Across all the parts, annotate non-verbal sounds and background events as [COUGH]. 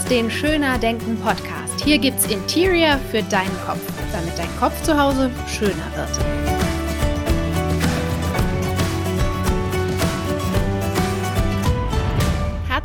hörst den Schöner Denken Podcast. Hier gibt's Interior für deinen Kopf, damit dein Kopf zu Hause schöner wird.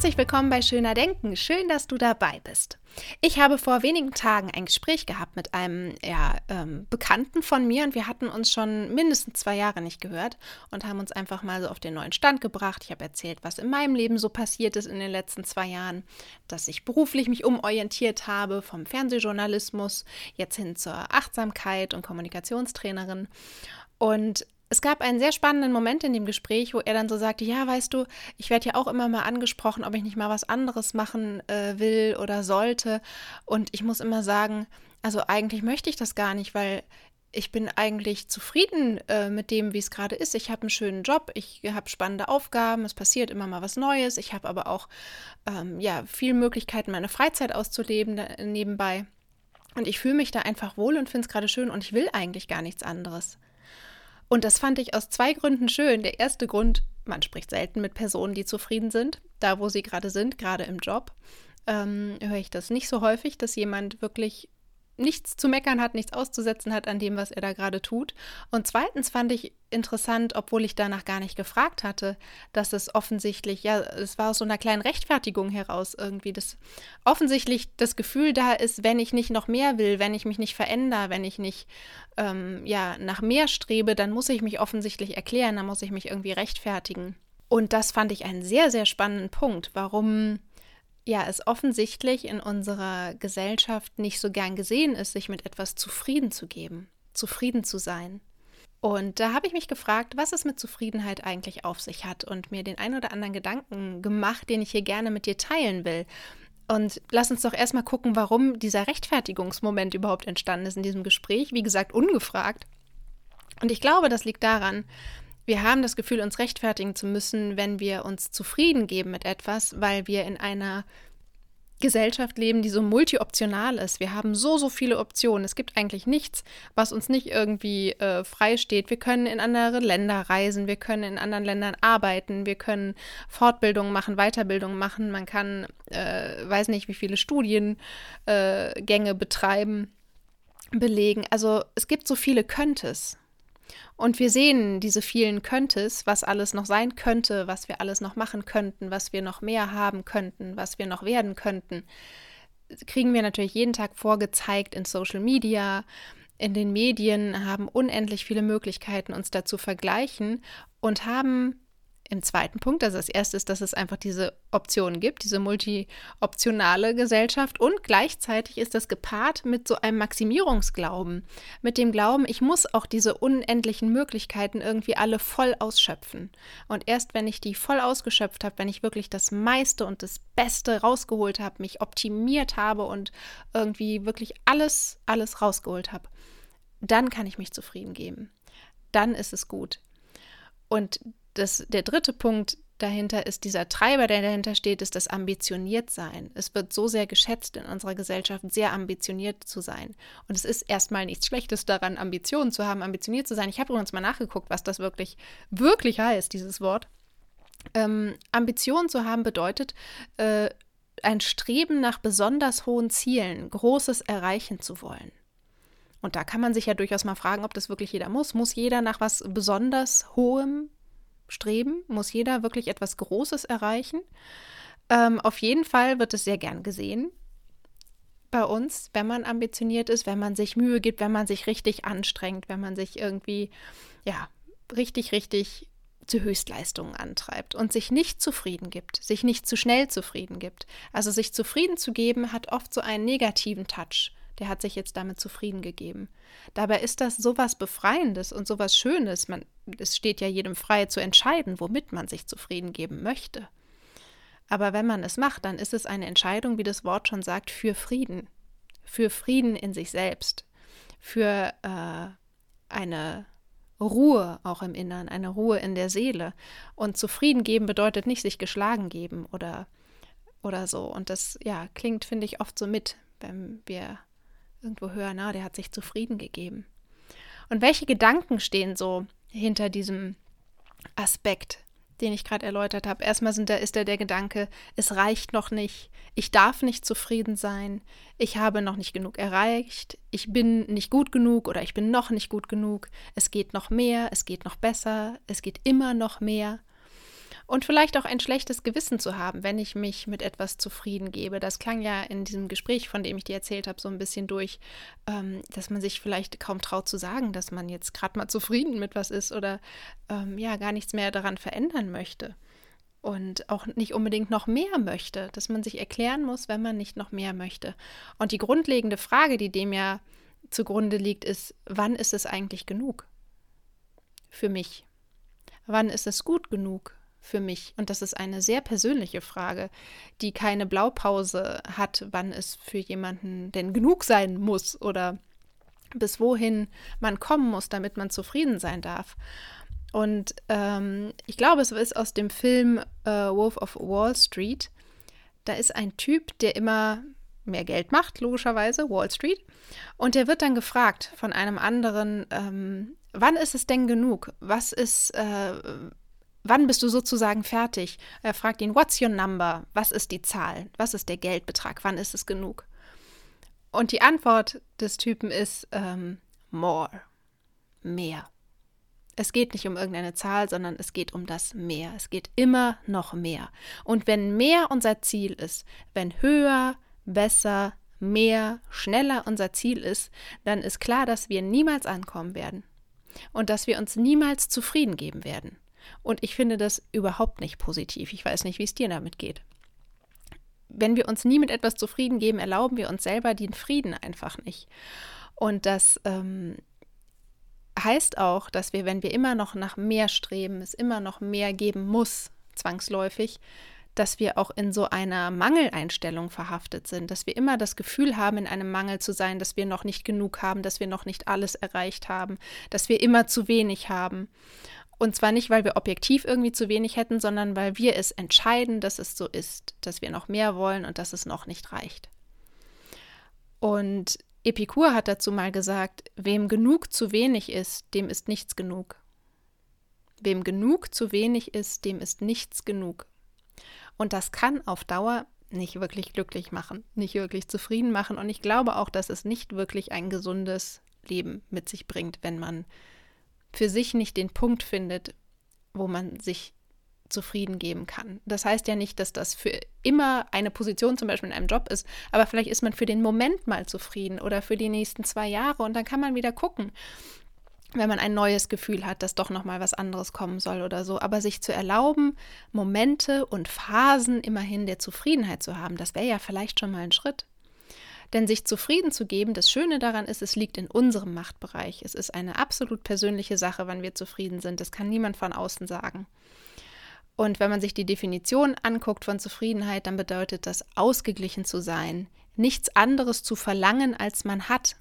Herzlich willkommen bei Schöner Denken. Schön, dass du dabei bist. Ich habe vor wenigen Tagen ein Gespräch gehabt mit einem ja, ähm, Bekannten von mir und wir hatten uns schon mindestens zwei Jahre nicht gehört und haben uns einfach mal so auf den neuen Stand gebracht. Ich habe erzählt, was in meinem Leben so passiert ist in den letzten zwei Jahren, dass ich beruflich mich umorientiert habe vom Fernsehjournalismus jetzt hin zur Achtsamkeit und Kommunikationstrainerin. Und es gab einen sehr spannenden Moment in dem Gespräch, wo er dann so sagte, ja, weißt du, ich werde ja auch immer mal angesprochen, ob ich nicht mal was anderes machen äh, will oder sollte. Und ich muss immer sagen, also eigentlich möchte ich das gar nicht, weil ich bin eigentlich zufrieden äh, mit dem, wie es gerade ist. Ich habe einen schönen Job, ich habe spannende Aufgaben, es passiert immer mal was Neues. Ich habe aber auch ähm, ja viele Möglichkeiten, meine Freizeit auszuleben da, nebenbei. Und ich fühle mich da einfach wohl und finde es gerade schön und ich will eigentlich gar nichts anderes. Und das fand ich aus zwei Gründen schön. Der erste Grund, man spricht selten mit Personen, die zufrieden sind, da wo sie gerade sind, gerade im Job. Ähm, höre ich das nicht so häufig, dass jemand wirklich nichts zu meckern hat, nichts auszusetzen hat an dem, was er da gerade tut. Und zweitens fand ich interessant, obwohl ich danach gar nicht gefragt hatte, dass es offensichtlich, ja, es war aus so einer kleinen Rechtfertigung heraus irgendwie, dass offensichtlich das Gefühl da ist, wenn ich nicht noch mehr will, wenn ich mich nicht verändere, wenn ich nicht ähm, ja, nach mehr strebe, dann muss ich mich offensichtlich erklären, dann muss ich mich irgendwie rechtfertigen. Und das fand ich einen sehr, sehr spannenden Punkt, warum ja, es offensichtlich in unserer Gesellschaft nicht so gern gesehen ist, sich mit etwas zufrieden zu geben, zufrieden zu sein. Und da habe ich mich gefragt, was es mit Zufriedenheit eigentlich auf sich hat und mir den ein oder anderen Gedanken gemacht, den ich hier gerne mit dir teilen will. Und lass uns doch erstmal gucken, warum dieser Rechtfertigungsmoment überhaupt entstanden ist in diesem Gespräch. Wie gesagt, ungefragt. Und ich glaube, das liegt daran, wir haben das Gefühl, uns rechtfertigen zu müssen, wenn wir uns zufrieden geben mit etwas, weil wir in einer Gesellschaft leben, die so multioptional ist. Wir haben so, so viele Optionen. Es gibt eigentlich nichts, was uns nicht irgendwie äh, frei steht. Wir können in andere Länder reisen, wir können in anderen Ländern arbeiten, wir können Fortbildungen machen, Weiterbildung machen. Man kann, äh, weiß nicht, wie viele Studiengänge äh, betreiben, belegen. Also es gibt so viele Könntest. Und wir sehen diese vielen Könntest, was alles noch sein könnte, was wir alles noch machen könnten, was wir noch mehr haben könnten, was wir noch werden könnten, kriegen wir natürlich jeden Tag vorgezeigt in Social Media, in den Medien, haben unendlich viele Möglichkeiten, uns dazu vergleichen und haben im zweiten Punkt, also das erste ist, dass es einfach diese Optionen gibt, diese multi-optionale Gesellschaft und gleichzeitig ist das gepaart mit so einem Maximierungsglauben, mit dem Glauben, ich muss auch diese unendlichen Möglichkeiten irgendwie alle voll ausschöpfen. Und erst wenn ich die voll ausgeschöpft habe, wenn ich wirklich das meiste und das Beste rausgeholt habe, mich optimiert habe und irgendwie wirklich alles, alles rausgeholt habe, dann kann ich mich zufrieden geben. Dann ist es gut. Und das, der dritte Punkt dahinter ist dieser Treiber, der dahinter steht, ist das Ambitioniertsein. Es wird so sehr geschätzt in unserer Gesellschaft, sehr ambitioniert zu sein. Und es ist erstmal nichts Schlechtes daran, Ambitionen zu haben, ambitioniert zu sein. Ich habe übrigens mal nachgeguckt, was das wirklich, wirklich heißt, dieses Wort. Ähm, Ambitionen zu haben bedeutet, äh, ein Streben nach besonders hohen Zielen, Großes erreichen zu wollen. Und da kann man sich ja durchaus mal fragen, ob das wirklich jeder muss. Muss jeder nach was besonders Hohem streben, muss jeder wirklich etwas Großes erreichen. Ähm, auf jeden Fall wird es sehr gern gesehen bei uns, wenn man ambitioniert ist, wenn man sich Mühe gibt, wenn man sich richtig anstrengt, wenn man sich irgendwie, ja, richtig, richtig zu Höchstleistungen antreibt und sich nicht zufrieden gibt, sich nicht zu schnell zufrieden gibt. Also sich zufrieden zu geben hat oft so einen negativen Touch der hat sich jetzt damit zufrieden gegeben. Dabei ist das sowas Befreiendes und sowas Schönes. Man, es steht ja jedem frei zu entscheiden, womit man sich zufrieden geben möchte. Aber wenn man es macht, dann ist es eine Entscheidung, wie das Wort schon sagt, für Frieden. Für Frieden in sich selbst. Für äh, eine Ruhe auch im Innern, eine Ruhe in der Seele. Und zufrieden geben bedeutet nicht sich geschlagen geben oder, oder so. Und das, ja, klingt, finde ich, oft so mit, wenn wir irgendwo hören, na, der hat sich zufrieden gegeben. Und welche Gedanken stehen so hinter diesem Aspekt den ich gerade erläutert habe. Erstmal sind da, ist da der Gedanke, es reicht noch nicht, ich darf nicht zufrieden sein, ich habe noch nicht genug erreicht, ich bin nicht gut genug oder ich bin noch nicht gut genug, es geht noch mehr, es geht noch besser, es geht immer noch mehr und vielleicht auch ein schlechtes Gewissen zu haben, wenn ich mich mit etwas zufrieden gebe. Das klang ja in diesem Gespräch, von dem ich dir erzählt habe, so ein bisschen durch, ähm, dass man sich vielleicht kaum traut zu sagen, dass man jetzt gerade mal zufrieden mit was ist oder ähm, ja gar nichts mehr daran verändern möchte. Und auch nicht unbedingt noch mehr möchte, dass man sich erklären muss, wenn man nicht noch mehr möchte. Und die grundlegende Frage, die dem ja zugrunde liegt, ist, wann ist es eigentlich genug? Für mich. Wann ist es gut genug? Für mich? Und das ist eine sehr persönliche Frage, die keine Blaupause hat, wann es für jemanden denn genug sein muss oder bis wohin man kommen muss, damit man zufrieden sein darf. Und ähm, ich glaube, es ist aus dem Film äh, Wolf of Wall Street. Da ist ein Typ, der immer mehr Geld macht, logischerweise, Wall Street. Und der wird dann gefragt von einem anderen, ähm, wann ist es denn genug? Was ist, äh, Wann bist du sozusagen fertig? Er fragt ihn, what's your number? Was ist die Zahl? Was ist der Geldbetrag? Wann ist es genug? Und die Antwort des Typen ist ähm, more. Mehr. Es geht nicht um irgendeine Zahl, sondern es geht um das Mehr. Es geht immer noch mehr. Und wenn mehr unser Ziel ist, wenn höher, besser, mehr, schneller unser Ziel ist, dann ist klar, dass wir niemals ankommen werden und dass wir uns niemals zufrieden geben werden. Und ich finde das überhaupt nicht positiv. Ich weiß nicht, wie es dir damit geht. Wenn wir uns nie mit etwas zufrieden geben, erlauben wir uns selber den Frieden einfach nicht. Und das ähm, heißt auch, dass wir, wenn wir immer noch nach mehr streben, es immer noch mehr geben muss, zwangsläufig, dass wir auch in so einer Mangeleinstellung verhaftet sind, dass wir immer das Gefühl haben, in einem Mangel zu sein, dass wir noch nicht genug haben, dass wir noch nicht alles erreicht haben, dass wir immer zu wenig haben. Und zwar nicht, weil wir objektiv irgendwie zu wenig hätten, sondern weil wir es entscheiden, dass es so ist, dass wir noch mehr wollen und dass es noch nicht reicht. Und Epikur hat dazu mal gesagt, wem genug zu wenig ist, dem ist nichts genug. Wem genug zu wenig ist, dem ist nichts genug. Und das kann auf Dauer nicht wirklich glücklich machen, nicht wirklich zufrieden machen. Und ich glaube auch, dass es nicht wirklich ein gesundes Leben mit sich bringt, wenn man für sich nicht den Punkt findet, wo man sich zufrieden geben kann. Das heißt ja nicht, dass das für immer eine Position zum Beispiel in einem Job ist, aber vielleicht ist man für den Moment mal zufrieden oder für die nächsten zwei Jahre und dann kann man wieder gucken, wenn man ein neues Gefühl hat, dass doch noch mal was anderes kommen soll oder so. Aber sich zu erlauben, Momente und Phasen immerhin der Zufriedenheit zu haben, das wäre ja vielleicht schon mal ein Schritt. Denn sich zufrieden zu geben, das Schöne daran ist, es liegt in unserem Machtbereich. Es ist eine absolut persönliche Sache, wann wir zufrieden sind. Das kann niemand von außen sagen. Und wenn man sich die Definition anguckt von Zufriedenheit, dann bedeutet das ausgeglichen zu sein, nichts anderes zu verlangen, als man hat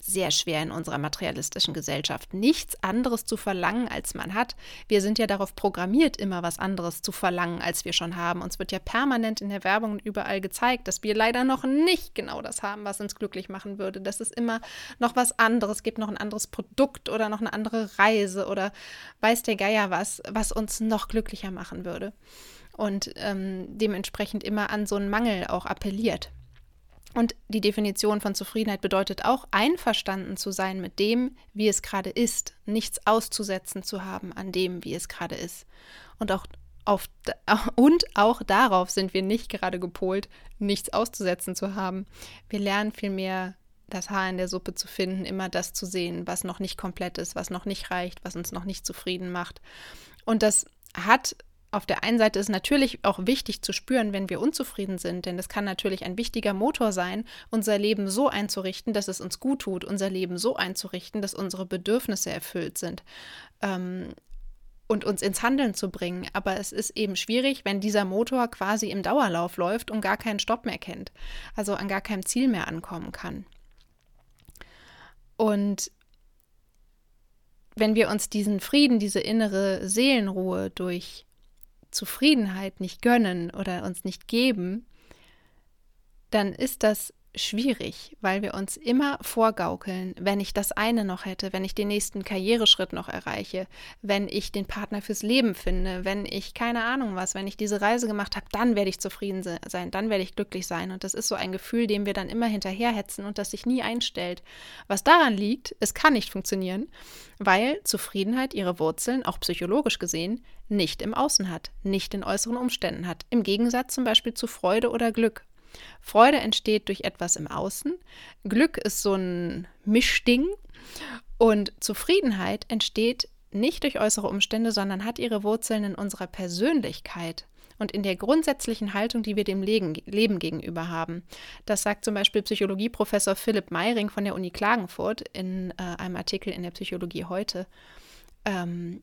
sehr schwer in unserer materialistischen Gesellschaft, nichts anderes zu verlangen, als man hat. Wir sind ja darauf programmiert, immer was anderes zu verlangen, als wir schon haben. Uns wird ja permanent in der Werbung überall gezeigt, dass wir leider noch nicht genau das haben, was uns glücklich machen würde. Dass es immer noch was anderes gibt, noch ein anderes Produkt oder noch eine andere Reise oder weiß der Geier was, was uns noch glücklicher machen würde. Und ähm, dementsprechend immer an so einen Mangel auch appelliert. Und die Definition von Zufriedenheit bedeutet auch, einverstanden zu sein mit dem, wie es gerade ist, nichts auszusetzen zu haben an dem, wie es gerade ist. Und auch, auf, [LAUGHS] und auch darauf sind wir nicht gerade gepolt, nichts auszusetzen zu haben. Wir lernen vielmehr, das Haar in der Suppe zu finden, immer das zu sehen, was noch nicht komplett ist, was noch nicht reicht, was uns noch nicht zufrieden macht. Und das hat auf der einen Seite ist natürlich auch wichtig zu spüren, wenn wir unzufrieden sind, denn das kann natürlich ein wichtiger Motor sein, unser Leben so einzurichten, dass es uns gut tut, unser Leben so einzurichten, dass unsere Bedürfnisse erfüllt sind. Ähm, und uns ins Handeln zu bringen. Aber es ist eben schwierig, wenn dieser Motor quasi im Dauerlauf läuft und gar keinen Stopp mehr kennt, also an gar keinem Ziel mehr ankommen kann. Und wenn wir uns diesen Frieden, diese innere Seelenruhe durch Zufriedenheit nicht gönnen oder uns nicht geben, dann ist das schwierig, weil wir uns immer vorgaukeln, wenn ich das eine noch hätte, wenn ich den nächsten Karriereschritt noch erreiche, wenn ich den Partner fürs Leben finde, wenn ich keine Ahnung was, wenn ich diese Reise gemacht habe, dann werde ich zufrieden sein, dann werde ich glücklich sein. Und das ist so ein Gefühl, dem wir dann immer hinterherhetzen und das sich nie einstellt. Was daran liegt, es kann nicht funktionieren, weil Zufriedenheit ihre Wurzeln, auch psychologisch gesehen, nicht im Außen hat, nicht in äußeren Umständen hat. Im Gegensatz zum Beispiel zu Freude oder Glück. Freude entsteht durch etwas im Außen. Glück ist so ein Mischding. Und Zufriedenheit entsteht nicht durch äußere Umstände, sondern hat ihre Wurzeln in unserer Persönlichkeit und in der grundsätzlichen Haltung, die wir dem Leben, gegenüber haben. Das sagt zum Beispiel Psychologieprofessor Philipp Meiring von der Uni Klagenfurt in äh, einem Artikel in der Psychologie heute. Ähm,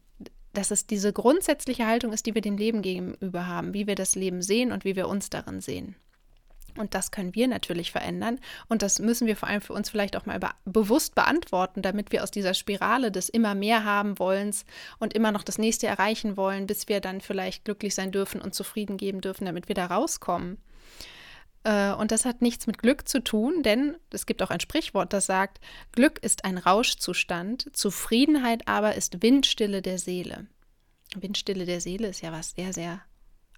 dass es diese grundsätzliche Haltung ist, die wir dem Leben gegenüber haben, wie wir das Leben sehen und wie wir uns darin sehen. Und das können wir natürlich verändern. Und das müssen wir vor allem für uns vielleicht auch mal be bewusst beantworten, damit wir aus dieser Spirale des immer mehr haben wollens und immer noch das nächste erreichen wollen, bis wir dann vielleicht glücklich sein dürfen und zufrieden geben dürfen, damit wir da rauskommen. Äh, und das hat nichts mit Glück zu tun, denn es gibt auch ein Sprichwort, das sagt, Glück ist ein Rauschzustand, Zufriedenheit aber ist Windstille der Seele. Windstille der Seele ist ja was sehr, sehr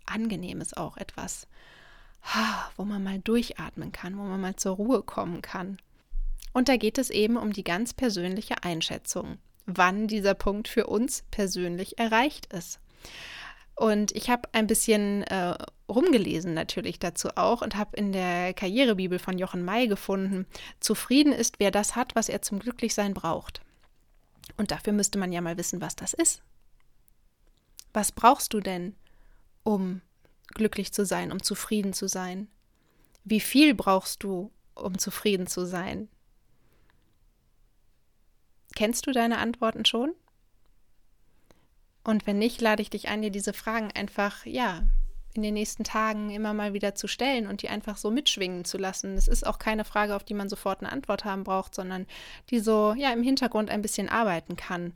angenehmes auch, etwas wo man mal durchatmen kann, wo man mal zur Ruhe kommen kann. Und da geht es eben um die ganz persönliche Einschätzung, wann dieser Punkt für uns persönlich erreicht ist. Und ich habe ein bisschen äh, rumgelesen natürlich dazu auch und habe in der Karrierebibel von Jochen May gefunden, zufrieden ist, wer das hat, was er zum Glücklichsein braucht. Und dafür müsste man ja mal wissen, was das ist. Was brauchst du denn, um glücklich zu sein, um zufrieden zu sein? Wie viel brauchst du, um zufrieden zu sein? Kennst du deine Antworten schon? Und wenn nicht, lade ich dich ein, dir diese Fragen einfach, ja, in den nächsten Tagen immer mal wieder zu stellen und die einfach so mitschwingen zu lassen. Es ist auch keine Frage, auf die man sofort eine Antwort haben braucht, sondern die so, ja, im Hintergrund ein bisschen arbeiten kann.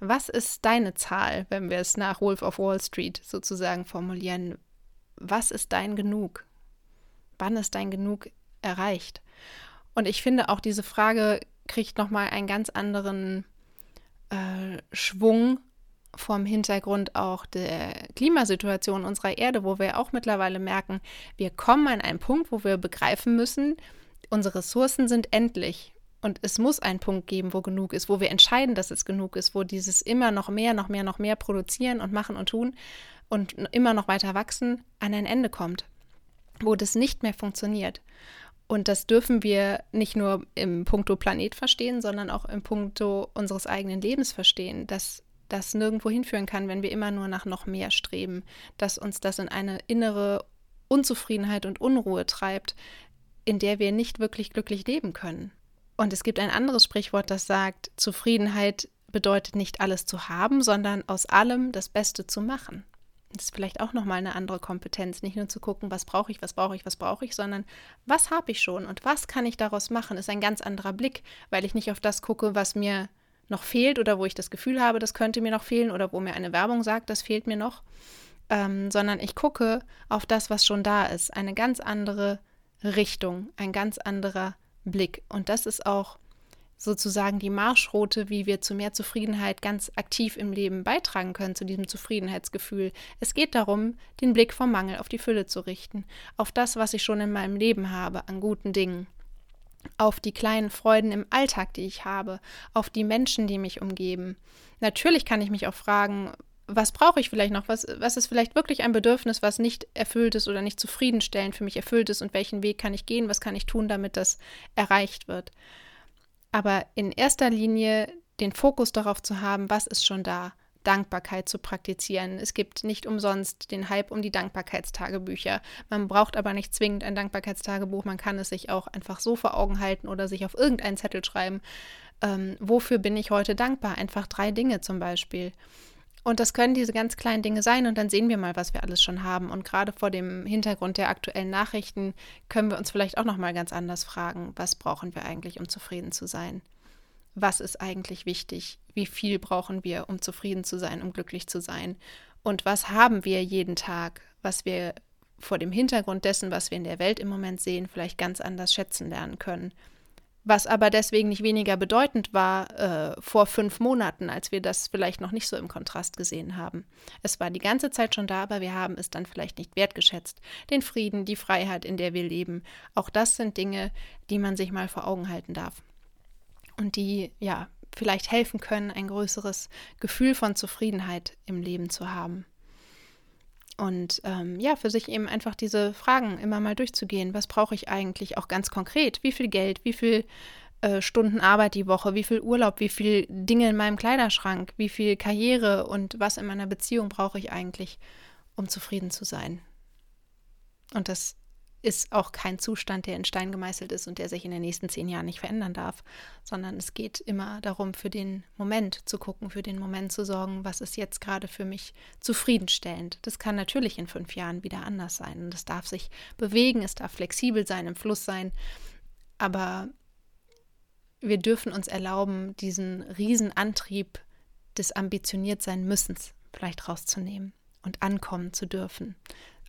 Was ist deine Zahl, wenn wir es nach Wolf of Wall Street sozusagen formulieren? Was ist dein Genug? Wann ist dein Genug erreicht? Und ich finde auch diese Frage kriegt nochmal einen ganz anderen äh, Schwung vom Hintergrund auch der Klimasituation unserer Erde, wo wir auch mittlerweile merken, wir kommen an einen Punkt, wo wir begreifen müssen, unsere Ressourcen sind endlich. Und es muss einen Punkt geben, wo genug ist, wo wir entscheiden, dass es genug ist, wo dieses immer noch mehr, noch mehr, noch mehr produzieren und machen und tun und immer noch weiter wachsen, an ein Ende kommt, wo das nicht mehr funktioniert. Und das dürfen wir nicht nur im Punkto Planet verstehen, sondern auch im Punkto unseres eigenen Lebens verstehen, dass das nirgendwo hinführen kann, wenn wir immer nur nach noch mehr streben, dass uns das in eine innere Unzufriedenheit und Unruhe treibt, in der wir nicht wirklich glücklich leben können. Und es gibt ein anderes Sprichwort, das sagt, Zufriedenheit bedeutet nicht alles zu haben, sondern aus allem das Beste zu machen. Das ist vielleicht auch nochmal eine andere Kompetenz, nicht nur zu gucken, was brauche ich, was brauche ich, was brauche ich, sondern was habe ich schon und was kann ich daraus machen, ist ein ganz anderer Blick, weil ich nicht auf das gucke, was mir noch fehlt oder wo ich das Gefühl habe, das könnte mir noch fehlen oder wo mir eine Werbung sagt, das fehlt mir noch, ähm, sondern ich gucke auf das, was schon da ist, eine ganz andere Richtung, ein ganz anderer Blick. Und das ist auch sozusagen die Marschroute, wie wir zu mehr Zufriedenheit ganz aktiv im Leben beitragen können, zu diesem Zufriedenheitsgefühl. Es geht darum, den Blick vom Mangel auf die Fülle zu richten, auf das, was ich schon in meinem Leben habe, an guten Dingen, auf die kleinen Freuden im Alltag, die ich habe, auf die Menschen, die mich umgeben. Natürlich kann ich mich auch fragen, was brauche ich vielleicht noch? Was, was ist vielleicht wirklich ein Bedürfnis, was nicht erfüllt ist oder nicht zufriedenstellend für mich erfüllt ist und welchen Weg kann ich gehen? Was kann ich tun, damit das erreicht wird? Aber in erster Linie den Fokus darauf zu haben, was ist schon da, Dankbarkeit zu praktizieren. Es gibt nicht umsonst den Hype um die Dankbarkeitstagebücher. Man braucht aber nicht zwingend ein Dankbarkeitstagebuch, man kann es sich auch einfach so vor Augen halten oder sich auf irgendeinen Zettel schreiben. Ähm, wofür bin ich heute dankbar? Einfach drei Dinge zum Beispiel. Und das können diese ganz kleinen Dinge sein und dann sehen wir mal, was wir alles schon haben. Und gerade vor dem Hintergrund der aktuellen Nachrichten können wir uns vielleicht auch noch mal ganz anders fragen, was brauchen wir eigentlich, um zufrieden zu sein? Was ist eigentlich wichtig? Wie viel brauchen wir, um zufrieden zu sein, um glücklich zu sein? Und was haben wir jeden Tag, was wir vor dem Hintergrund dessen, was wir in der Welt im Moment sehen, vielleicht ganz anders schätzen lernen können. Was aber deswegen nicht weniger bedeutend war äh, vor fünf Monaten, als wir das vielleicht noch nicht so im Kontrast gesehen haben. Es war die ganze Zeit schon da, aber wir haben es dann vielleicht nicht wertgeschätzt. Den Frieden, die Freiheit, in der wir leben. Auch das sind Dinge, die man sich mal vor Augen halten darf. Und die, ja, vielleicht helfen können, ein größeres Gefühl von Zufriedenheit im Leben zu haben. Und ähm, ja, für sich eben einfach diese Fragen immer mal durchzugehen. Was brauche ich eigentlich auch ganz konkret? Wie viel Geld? Wie viel äh, Stunden Arbeit die Woche? Wie viel Urlaub? Wie viel Dinge in meinem Kleiderschrank? Wie viel Karriere und was in meiner Beziehung brauche ich eigentlich, um zufrieden zu sein? Und das ist auch kein Zustand, der in Stein gemeißelt ist und der sich in den nächsten zehn Jahren nicht verändern darf, sondern es geht immer darum, für den Moment zu gucken, für den Moment zu sorgen, was ist jetzt gerade für mich zufriedenstellend. Das kann natürlich in fünf Jahren wieder anders sein und es darf sich bewegen, es darf flexibel sein, im Fluss sein, aber wir dürfen uns erlauben, diesen Riesenantrieb des Ambitioniertsein müssens vielleicht rauszunehmen und ankommen zu dürfen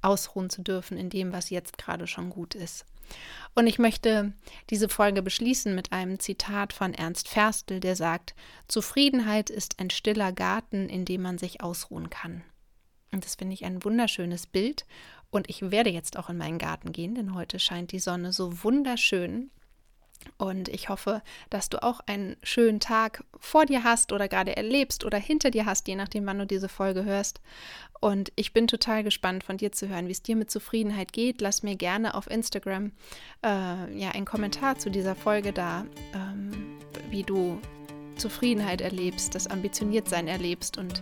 ausruhen zu dürfen in dem, was jetzt gerade schon gut ist. Und ich möchte diese Folge beschließen mit einem Zitat von Ernst Ferstel, der sagt, Zufriedenheit ist ein stiller Garten, in dem man sich ausruhen kann. Und das finde ich ein wunderschönes Bild. Und ich werde jetzt auch in meinen Garten gehen, denn heute scheint die Sonne so wunderschön. Und ich hoffe, dass du auch einen schönen Tag vor dir hast oder gerade erlebst oder hinter dir hast, je nachdem, wann du diese Folge hörst. Und ich bin total gespannt von dir zu hören, wie es dir mit Zufriedenheit geht. Lass mir gerne auf Instagram äh, ja einen Kommentar zu dieser Folge da, ähm, wie du Zufriedenheit erlebst, das Ambitioniertsein erlebst und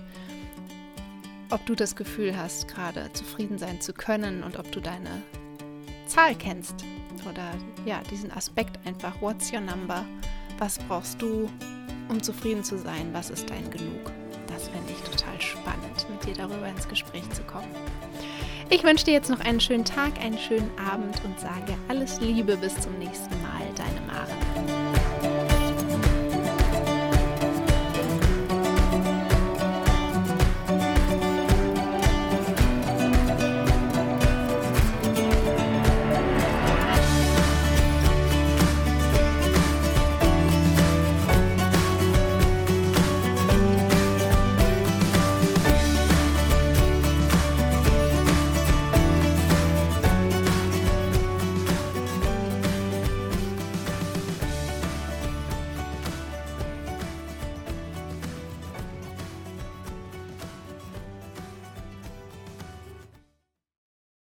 ob du das Gefühl hast, gerade zufrieden sein zu können und ob du deine Zahl kennst oder ja, diesen Aspekt einfach. What's your number? Was brauchst du, um zufrieden zu sein? Was ist dein Genug? Das fände ich total spannend, mit dir darüber ins Gespräch zu kommen. Ich wünsche dir jetzt noch einen schönen Tag, einen schönen Abend und sage alles Liebe bis zum nächsten Mal.